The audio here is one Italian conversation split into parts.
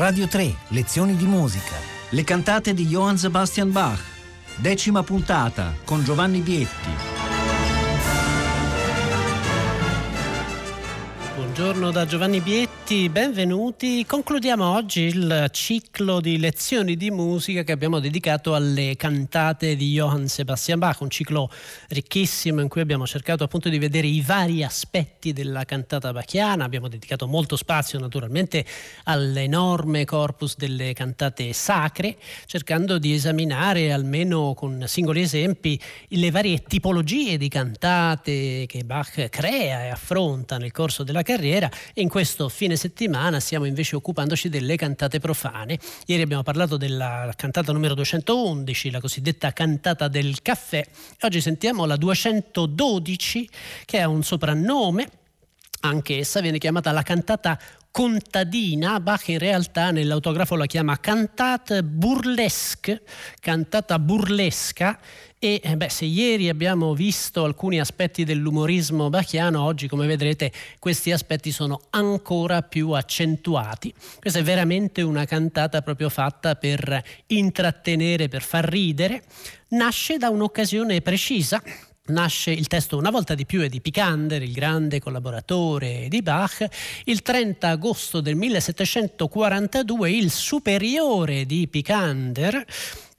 Radio 3, lezioni di musica. Le cantate di Johann Sebastian Bach. Decima puntata con Giovanni Vietti. Buongiorno da Giovanni Bietti, benvenuti. Concludiamo oggi il ciclo di lezioni di musica che abbiamo dedicato alle cantate di Johann Sebastian Bach, un ciclo ricchissimo in cui abbiamo cercato appunto di vedere i vari aspetti della cantata bachiana, abbiamo dedicato molto spazio naturalmente all'enorme corpus delle cantate sacre, cercando di esaminare almeno con singoli esempi le varie tipologie di cantate che Bach crea e affronta nel corso della carriera in questo fine settimana stiamo invece occupandoci delle cantate profane. Ieri abbiamo parlato della cantata numero 211, la cosiddetta cantata del caffè. Oggi sentiamo la 212 che ha un soprannome anche essa viene chiamata la cantata contadina, Bach in realtà nell'autografo la chiama cantate burlesque, cantata burlesca e eh beh, se ieri abbiamo visto alcuni aspetti dell'umorismo bachiano, oggi come vedrete questi aspetti sono ancora più accentuati. Questa è veramente una cantata proprio fatta per intrattenere, per far ridere. Nasce da un'occasione precisa nasce il testo una volta di più è di Picander, il grande collaboratore di Bach. Il 30 agosto del 1742 il superiore di Picander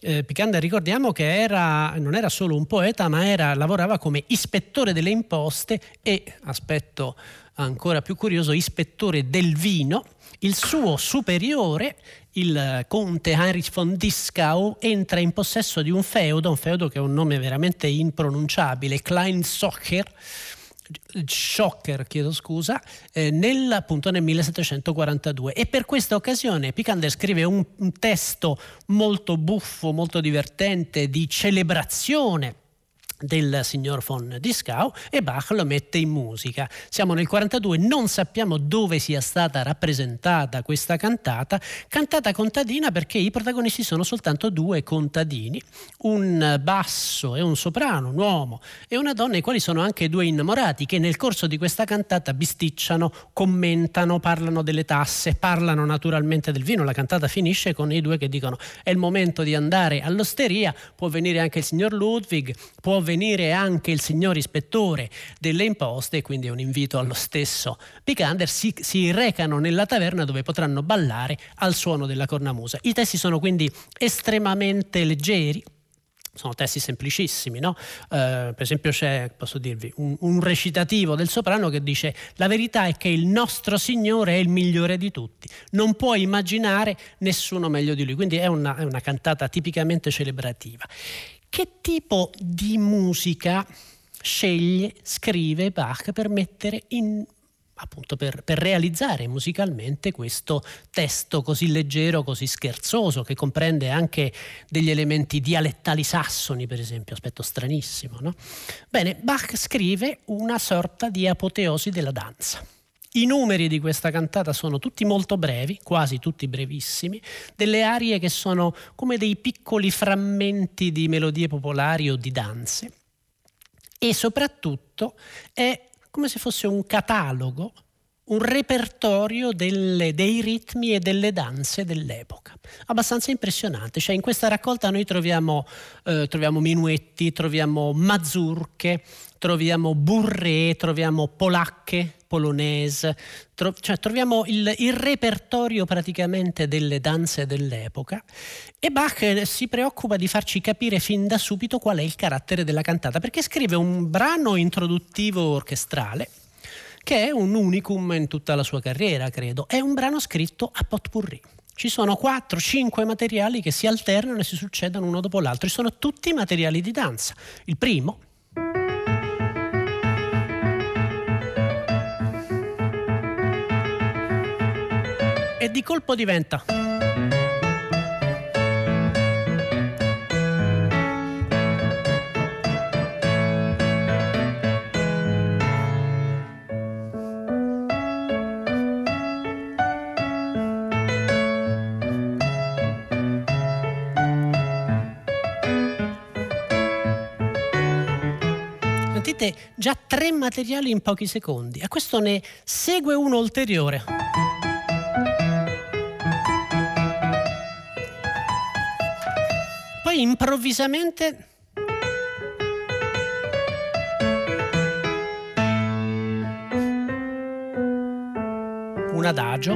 eh, Picander ricordiamo che era, non era solo un poeta ma era, lavorava come ispettore delle imposte e, aspetto ancora più curioso, ispettore del vino. Il suo superiore il conte Heinrich von Dieskau entra in possesso di un feudo, un feudo che ha un nome veramente impronunciabile, Klein Socher, Schocker, chiedo scusa, eh, nel, appunto nel 1742 e per questa occasione Picander scrive un, un testo molto buffo, molto divertente di celebrazione del signor von Dieskau e Bach lo mette in musica. Siamo nel 42, non sappiamo dove sia stata rappresentata questa cantata, cantata contadina perché i protagonisti sono soltanto due contadini, un basso e un soprano, un uomo e una donna, i quali sono anche due innamorati che nel corso di questa cantata bisticciano, commentano, parlano delle tasse, parlano naturalmente del vino. La cantata finisce con i due che dicono è il momento di andare all'osteria, può venire anche il signor Ludwig, può venire venire anche il signor ispettore delle imposte, quindi è un invito allo stesso Picander, si, si recano nella taverna dove potranno ballare al suono della cornamusa. I testi sono quindi estremamente leggeri, sono testi semplicissimi, no? eh, per esempio c'è, posso dirvi, un, un, recitativo del soprano che dice la verità è che il nostro Signore è il migliore di tutti, non può immaginare nessuno meglio di lui, quindi è una, è una cantata tipicamente celebrativa. Che tipo di musica sceglie, scrive Bach per mettere in appunto per, per, realizzare musicalmente questo testo così leggero, così scherzoso, che comprende anche degli elementi dialettali sassoni, per esempio, aspetto stranissimo. No? Bene, Bach scrive una sorta di apoteosi della danza. I numeri di questa cantata sono tutti molto brevi, quasi tutti brevissimi, delle arie che sono come dei piccoli frammenti di melodie popolari o di danze e soprattutto è come se fosse un catalogo, un repertorio delle, dei ritmi e delle danze dell'epoca. Abbastanza impressionante, cioè in questa raccolta noi troviamo, eh, troviamo minuetti, troviamo mazurche, troviamo burré, troviamo polacche, polonese, tro- cioè troviamo il, il, repertorio praticamente delle danze dell'epoca e Bach si preoccupa di farci capire fin da subito qual è il carattere della cantata, perché scrive un brano introduttivo orchestrale che è un unicum in tutta la sua carriera, credo. È un brano scritto a potpourri. Ci sono 4-5 materiali che si alternano e si succedono uno dopo l'altro e sono tutti materiali di danza. Il primo, e di colpo diventa. Sentite già tre materiali in pochi secondi. A questo ne segue uno ulteriore. Improvvisamente un adagio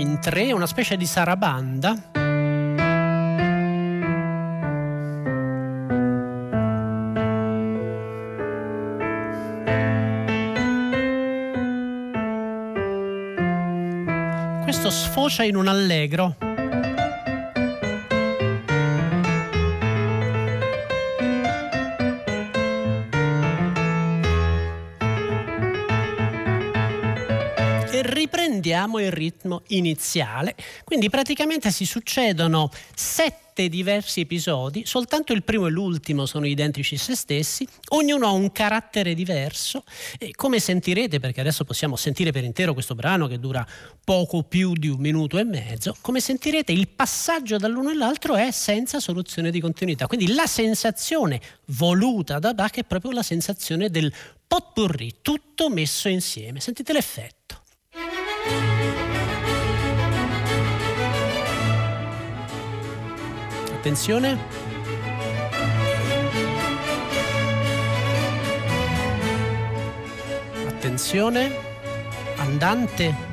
in tre, una specie di sarabanda. Questo sfocia in un allegro. Riprendiamo il ritmo iniziale. Quindi praticamente si succedono sette diversi episodi, soltanto il primo e l'ultimo sono identici a se stessi, ognuno ha un carattere diverso e come sentirete, perché adesso possiamo sentire per intero questo brano che dura poco più di un minuto e mezzo, come sentirete il passaggio dall'uno all'altro è senza soluzione di continuità, quindi la sensazione voluta da Bach è proprio la sensazione del potpourri, tutto messo insieme, sentite l'effetto. Attenzione. Attenzione. Andante.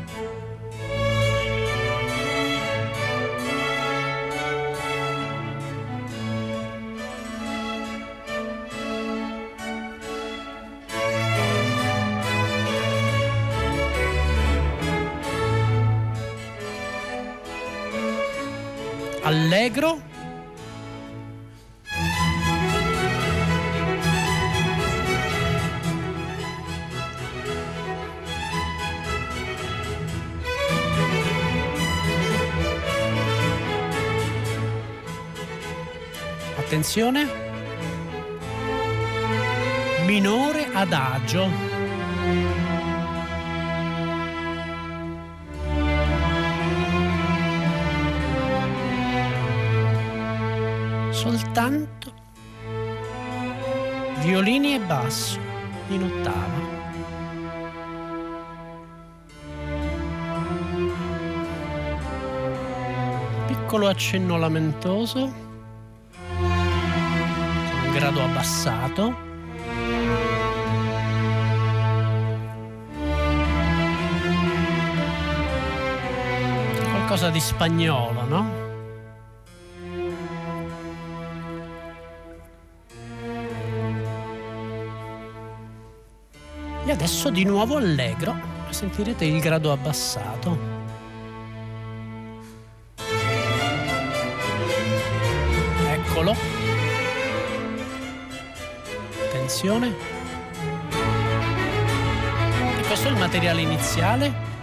allegro. Attenzione. Minore adagio. soltanto violini e basso in ottava. Piccolo accenno lamentoso, grado abbassato. Qualcosa di spagnolo, no? E adesso di nuovo allegro, sentirete il grado abbassato. Attenzione. E questo è il materiale iniziale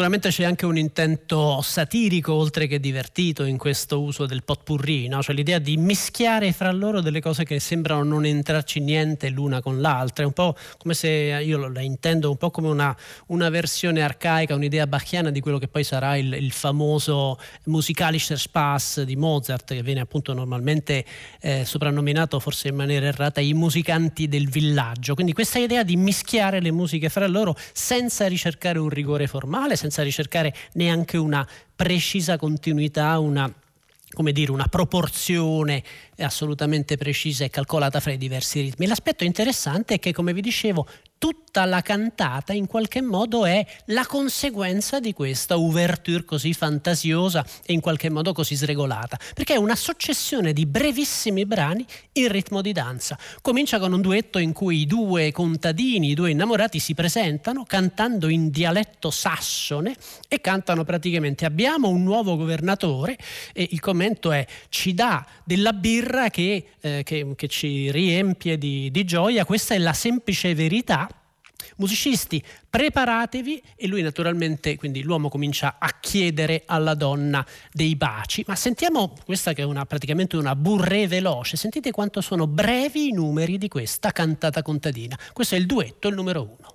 sicuramente c'è anche un intento satirico oltre che divertito in questo uso del potpourri, no? cioè l'idea di mischiare fra loro delle cose che sembrano non entrarci niente l'una con l'altra, è un po' come se io la intendo un po' come una, una versione arcaica, un'idea bachiana di quello che poi sarà il, il famoso Musikalischer Spaß di Mozart, che viene appunto normalmente eh, soprannominato forse in maniera errata i musicanti del villaggio. Quindi questa idea di mischiare le musiche fra loro senza ricercare un rigore formale, senza senza ricercare neanche una precisa continuità, una come dire, una proporzione assolutamente precisa e calcolata fra i diversi ritmi. L'aspetto interessante è che, come vi dicevo, tutta la cantata in qualche modo è la conseguenza di questa ouverture così fantasiosa e in qualche modo così sregolata, perché è una successione di brevissimi brani in ritmo di danza. Comincia con un duetto in cui i due contadini, i due innamorati si presentano cantando in dialetto sassone e cantano praticamente abbiamo un nuovo governatore e il commento è ci dà della birra che, eh, che, che ci riempie di, di gioia, questa è la semplice verità musicisti preparatevi. E lui naturalmente, quindi l'uomo comincia a chiedere alla donna dei baci, ma sentiamo questa che è una, praticamente una burrée veloce, sentite quanto sono brevi i numeri di questa cantata contadina, questo è il duetto, il numero uno.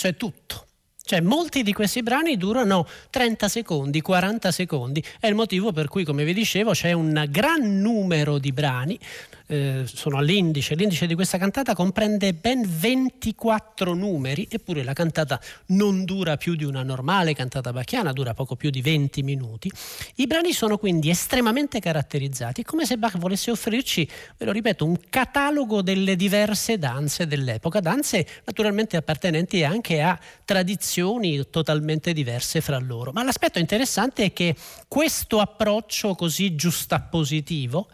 E questo è tutto. Cioè, molti di questi brani durano 30 secondi, 40 secondi. È il motivo per cui, come vi dicevo, c'è un gran numero di brani eh, sono all'indice. L'indice di questa cantata comprende ben 24 numeri, eppure la cantata non dura più di una normale cantata bacchiana, dura poco più di 20 minuti. I brani sono quindi estremamente caratterizzati, come se Bach volesse offrirci, ve lo ripeto, un catalogo delle diverse danze dell'epoca, danze naturalmente appartenenti anche a tradizioni totalmente diverse fra loro. Ma l'aspetto interessante è che questo approccio così giustappositivo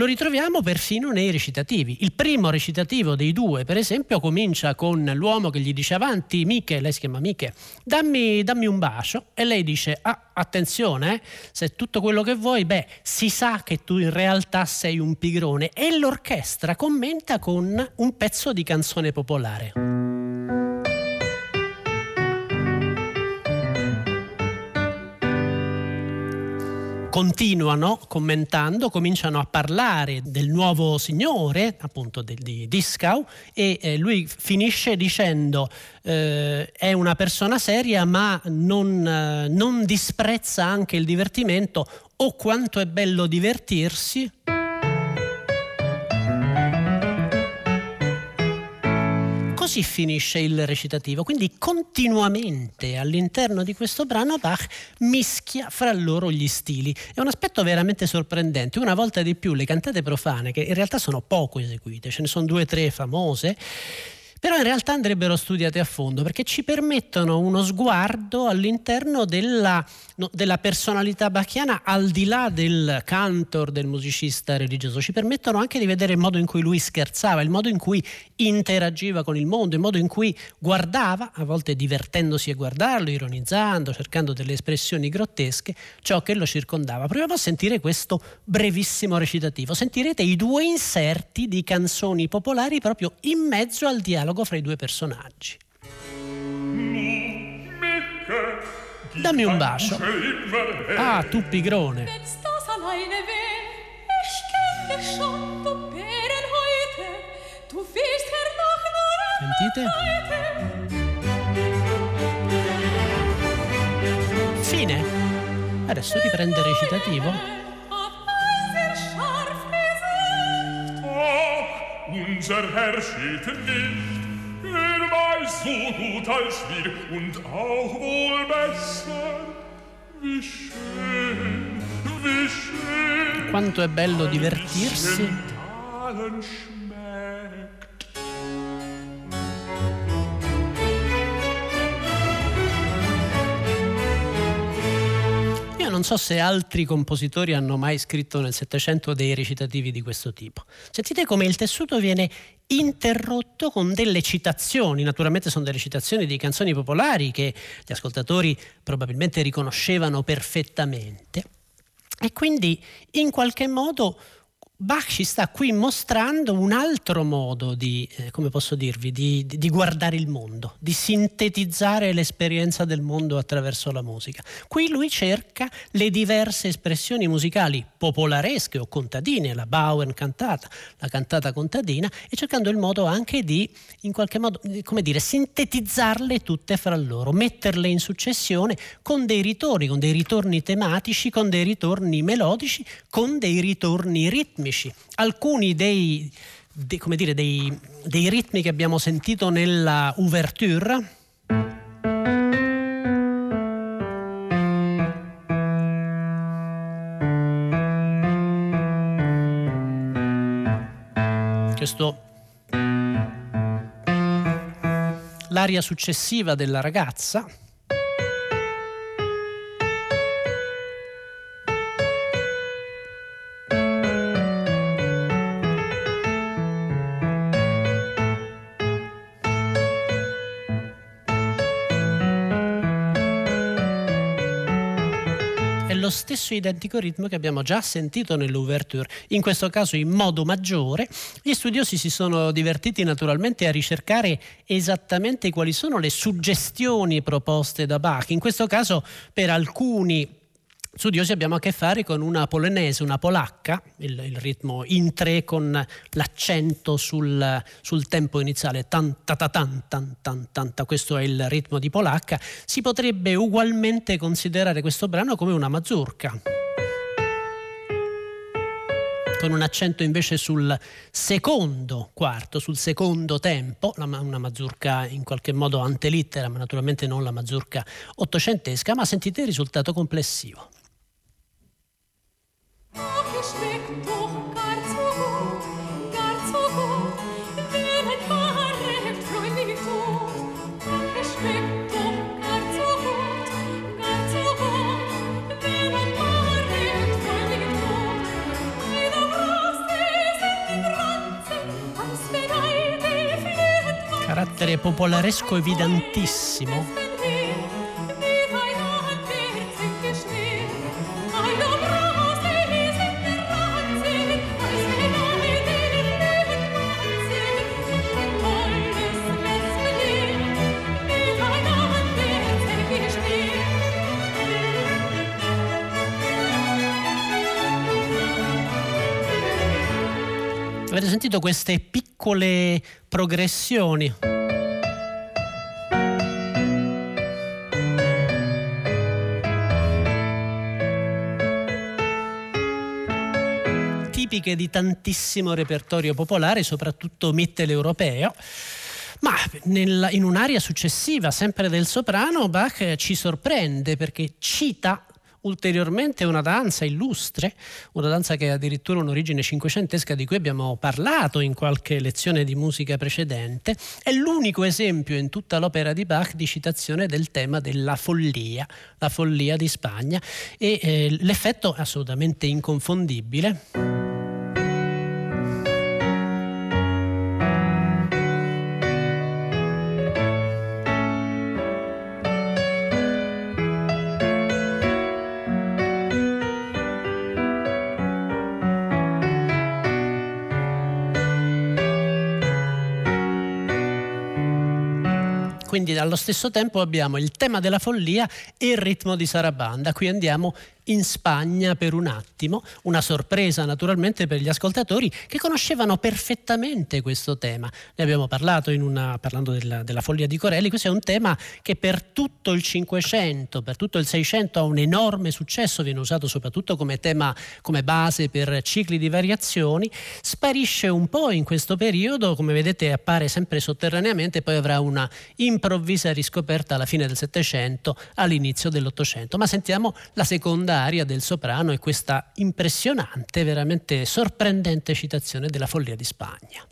lo ritroviamo perfino nei recitativi. Il primo recitativo dei due, per esempio, comincia con l'uomo che gli dice avanti, Miche, lei si chiama Miche, dammi, dammi un bacio e lei dice, ah, attenzione, eh, se è tutto quello che vuoi, beh, si sa che tu in realtà sei un pigrone e l'orchestra commenta con un pezzo di canzone popolare. Continuano commentando, cominciano a parlare del nuovo signore, appunto del, di Discau, e eh, lui finisce dicendo eh, è una persona seria ma non, eh, non disprezza anche il divertimento o quanto è bello divertirsi. Così finisce il recitativo. Quindi continuamente all'interno di questo brano Bach mischia fra loro gli stili. È un aspetto veramente sorprendente. Una volta di più le cantate profane, che in realtà sono poco eseguite, ce ne sono due o tre famose, però in realtà andrebbero studiate a fondo perché ci permettono uno sguardo all'interno della, no, della, personalità bacchiana al di là del cantor, del musicista religioso, ci permettono anche di vedere il modo in cui lui scherzava, il modo in cui interagiva con il mondo, il modo in cui guardava, a volte divertendosi a guardarlo, ironizzando, cercando delle espressioni grottesche, ciò che lo circondava. Proviamo a sentire questo brevissimo recitativo. Sentirete i due inserti di canzoni popolari proprio in mezzo al dialogo dialogo fra i due personaggi. Dammi un bacio. Ah, tu pigrone. Sentite? Fine. Adesso riprende il recitativo. unser Herr schilt nicht. Weiß so gut als wir und auch wohl besser. Wie schön, wie schön. Quanto è bello divertirsi. Non so se altri compositori hanno mai scritto nel Settecento dei recitativi di questo tipo. Sentite come il tessuto viene interrotto con delle citazioni, naturalmente sono delle citazioni di canzoni popolari che gli ascoltatori probabilmente riconoscevano perfettamente. E quindi in qualche modo Bach ci sta qui mostrando un altro modo di, eh, come posso dirvi, di, di, guardare il mondo, di sintetizzare l'esperienza del mondo attraverso la musica. Qui lui cerca le diverse espressioni musicali popolaresche o contadine, la Bauern cantata, la cantata contadina, e cercando il modo anche di, in qualche modo, come dire, sintetizzarle tutte fra loro, metterle in successione con dei ritorni, con dei ritorni tematici, con dei ritorni melodici, con dei ritorni ritmici ritmici. Alcuni dei, dei, dire, dei, dei ritmi che abbiamo sentito nella ouverture. Questo. L'aria successiva della ragazza. Stesso identico ritmo che abbiamo già sentito nell'ouverture, in questo caso in modo maggiore. Gli studiosi si sono divertiti naturalmente a ricercare esattamente quali sono le suggestioni proposte da Bach, in questo caso per alcuni studiosi abbiamo a che fare con una polonese, una polacca, il, il ritmo in tre con l'accento sul, sul tempo iniziale, tan, ta, ta, tan, tan, tan, tan, questo è il ritmo di polacca. Si potrebbe ugualmente considerare questo brano come una mazurka con un accento invece sul secondo quarto, sul secondo tempo, una mazurka in qualche modo antelittera, ma naturalmente non la mazurka ottocentesca, ma sentite il risultato complessivo. Carattere popolaresco evidentissimo sentito queste piccole progressioni? tipiche di tantissimo repertorio popolare, soprattutto mitteleuropeo. Ma nel, in un'area successiva, sempre del soprano, Bach ci sorprende perché cita ulteriormente una danza illustre, una danza che ha addirittura un'origine cinquecentesca di cui abbiamo parlato in qualche lezione di musica precedente, è l'unico esempio in tutta l'opera di Bach di citazione del tema della follia, la follia di Spagna e eh, l'effetto è assolutamente inconfondibile. Allo stesso tempo abbiamo il tema della follia e il ritmo di Sarabanda. Qui andiamo in Spagna per un attimo, una sorpresa naturalmente per gli ascoltatori che conoscevano perfettamente questo tema. Ne abbiamo parlato una, parlando della, della, follia di Corelli, questo è un tema che per tutto il Cinquecento, per tutto il Seicento ha un enorme successo, viene usato soprattutto come tema, come base per cicli di variazioni, sparisce un po' in questo periodo, come vedete appare sempre sotterraneamente, poi avrà una improvvisa riscoperta alla fine del Settecento, all'inizio dell'Ottocento. Ma sentiamo la seconda aria del soprano e questa impressionante, veramente sorprendente citazione della follia di Spagna.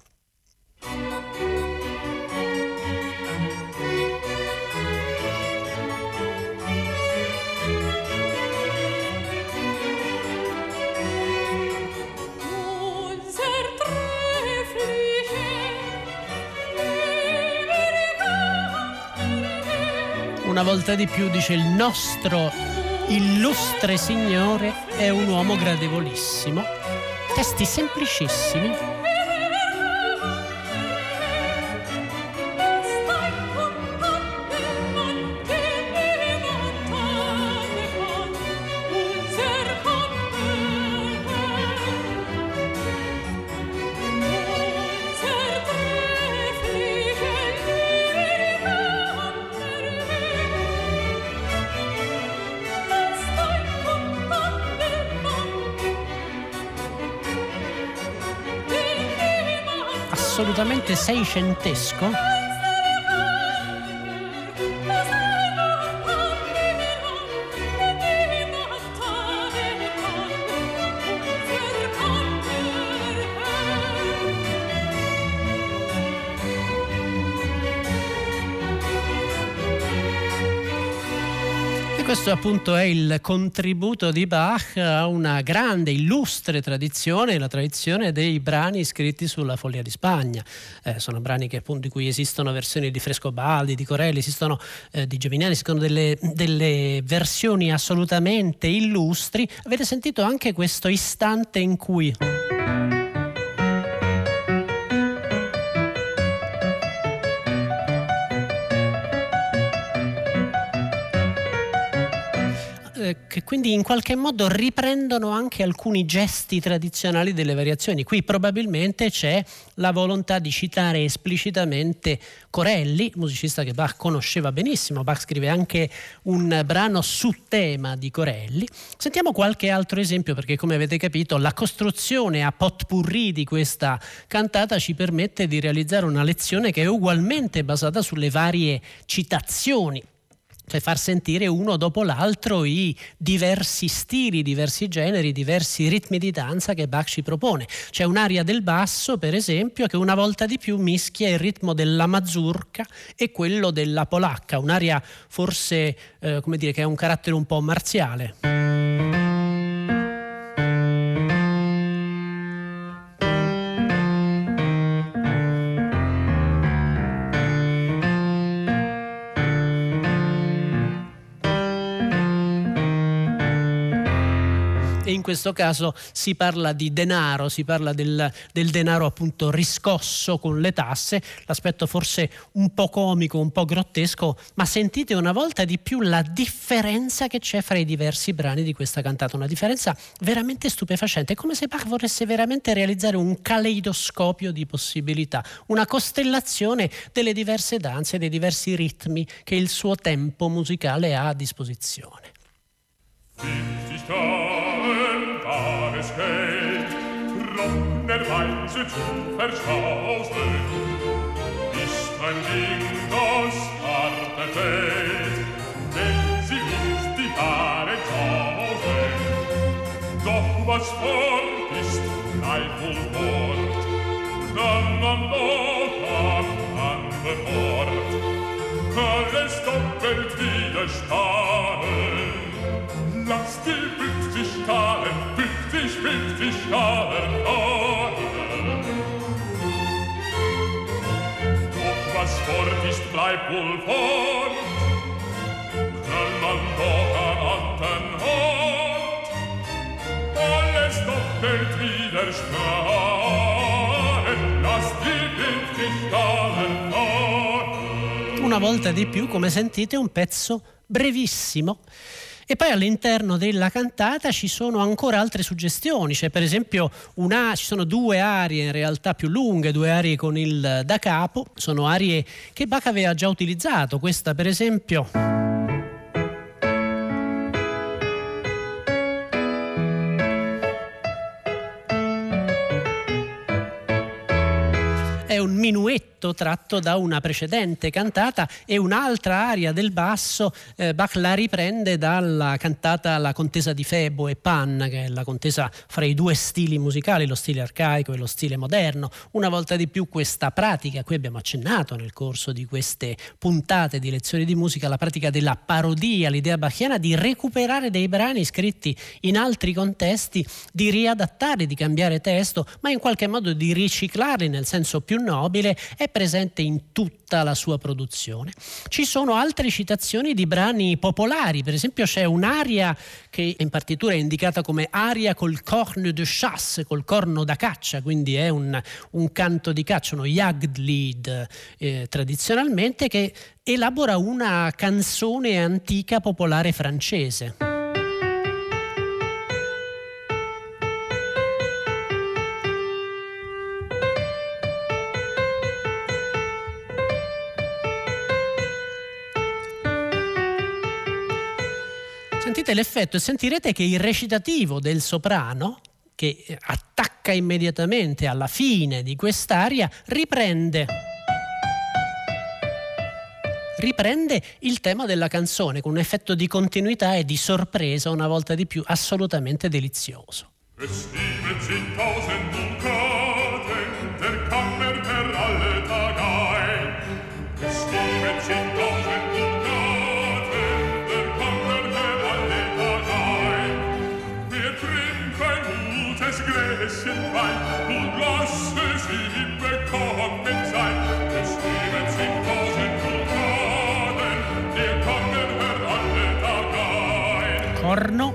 Una volta di più dice il nostro Illustre Signore è un uomo gradevolissimo. Testi semplicissimi assolutamente seicentesco questo appunto è il contributo di Bach a una grande, illustre tradizione, la tradizione dei brani scritti sulla foglia di Spagna. Eh, sono brani che, appunto, di cui esistono versioni di Frescobaldi, di Corelli, esistono eh, di Giovignani, esistono delle, delle versioni assolutamente illustri. Avete sentito anche questo istante in cui... Eh, che quindi in qualche modo riprendono anche alcuni gesti tradizionali delle variazioni. Qui probabilmente c'è la volontà di citare esplicitamente Corelli, musicista che Bach conosceva benissimo. Bach scrive anche un brano su tema di Corelli. Sentiamo qualche altro esempio perché come avete capito la costruzione a potpourri di questa cantata ci permette di realizzare una lezione che è ugualmente basata sulle varie citazioni cioè far sentire uno dopo l'altro i diversi stili, diversi generi, diversi ritmi di danza che Bach ci propone. C'è un'aria del basso, per esempio, che una volta di più mischia il ritmo della mazurka e quello della polacca, un'aria forse, eh, come dire, che ha un carattere un po' marziale. Questo caso si parla di denaro, si parla del, del denaro appunto riscosso con le tasse, l'aspetto forse un po' comico, un po' grottesco, ma sentite una volta di più la differenza che c'è fra i diversi brani di questa cantata, una differenza veramente stupefacente, è come se Bach volesse veramente realizzare un caleidoscopio di possibilità, una costellazione delle diverse danze, dei diversi ritmi che il suo tempo musicale ha a disposizione. Tagesgeld, trockenerweise zu verschausen, ist ein Ding, das harte fällt, wenn sie uns die Haare tausen. Doch was fort ist, bleibt wohl fort, dann man doch am anderen Ort, alles doppelt widerstanden, lass die 50 Talen, 50, 50 Talen haben. Doch was fort ist, bleibt wohl fort, kann man doch an anderen Ort alles doppelt widerstrahlen, lass die 50 Talen haben. Una volta di più, come sentite, un pezzo brevissimo e poi all'interno della cantata ci sono ancora altre suggestioni, cioè per esempio una, ci sono due arie in realtà più lunghe, due arie con il da capo, sono arie che Bach aveva già utilizzato, questa per esempio... minuetto tratto da una precedente cantata e un'altra aria del basso eh, Bach la riprende dalla cantata La contesa di Febo e Pan, che è la contesa fra i due stili musicali, lo stile arcaico e lo stile moderno. Una volta di più questa pratica, qui abbiamo accennato nel corso di queste puntate di lezioni di musica, la pratica della parodia, l'idea bachiana di recuperare dei brani scritti in altri contesti, di riadattare, di cambiare testo, ma in qualche modo di riciclarli nel senso più nobile è presente in tutta la sua produzione. Ci sono altre citazioni di brani popolari, per esempio c'è un'aria che in partitura è indicata come aria col corne de chasse, col corno da caccia, quindi è un, un canto di caccia, uno Jagdlied eh, tradizionalmente, che elabora una canzone antica popolare francese. Sentite l'effetto e sentirete che il recitativo del soprano, che attacca immediatamente alla fine di quest'aria, riprende riprende il tema della canzone con un effetto di continuità e di sorpresa una volta di più assolutamente delizioso. Corno.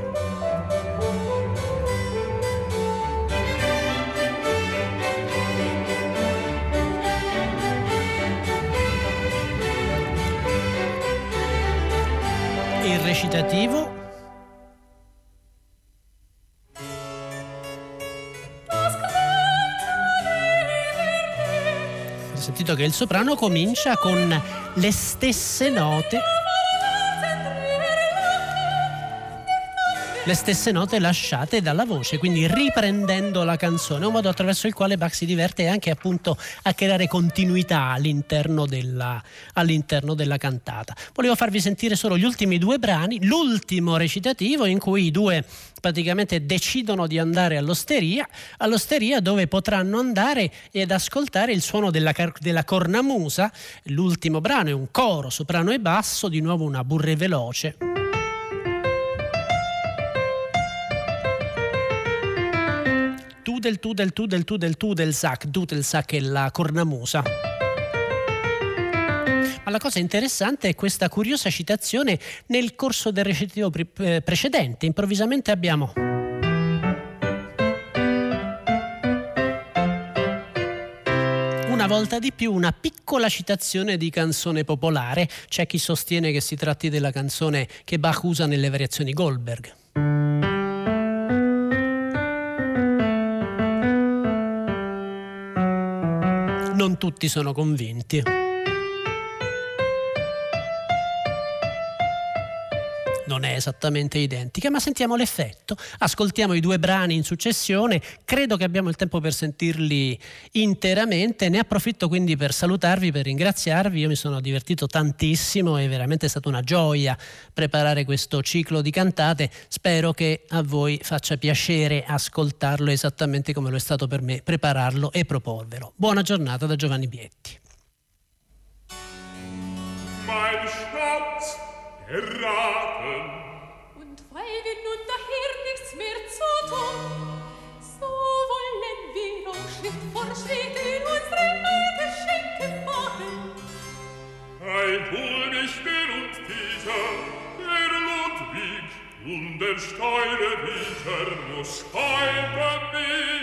Il recitativo. Che il soprano comincia con le stesse note le stesse note lasciate dalla voce, quindi riprendendo la canzone, un modo attraverso il quale Bach si diverte anche appunto a creare continuità all'interno della, all'interno della cantata. Volevo farvi sentire solo gli ultimi due brani, l'ultimo recitativo in cui i due praticamente decidono di andare all'osteria, all'osteria dove potranno andare ed ascoltare il suono della, della cornamusa. L'ultimo brano è un coro, soprano e basso, di nuovo una burre veloce. Del tu del tu del tu del tu del sac, tu del sac e la cornamusa. Ma la cosa interessante è questa curiosa citazione nel corso del recitativo pre- eh, precedente. Improvvisamente abbiamo... Una volta di più una piccola citazione di canzone popolare. C'è chi sostiene che si tratti della canzone che Bach usa nelle variazioni Goldberg. Non tutti sono convinti. Non è esattamente identica, ma sentiamo l'effetto. Ascoltiamo i due brani in successione, credo che abbiamo il tempo per sentirli interamente, ne approfitto quindi per salutarvi, per ringraziarvi, io mi sono divertito tantissimo, è veramente stata una gioia preparare questo ciclo di cantate, spero che a voi faccia piacere ascoltarlo esattamente come lo è stato per me prepararlo e proporvelo. Buona giornata da Giovanni Bietti. Mein Schatz, erraten. Und weil wir nun daher nichts mehr zu tun, so wollen wir auch Schritt vor Schritt in unsere Meideschenke fahren. Ein Wohlmächter und Dieter, der Ludwig und der steile Dieter muss heiter mit.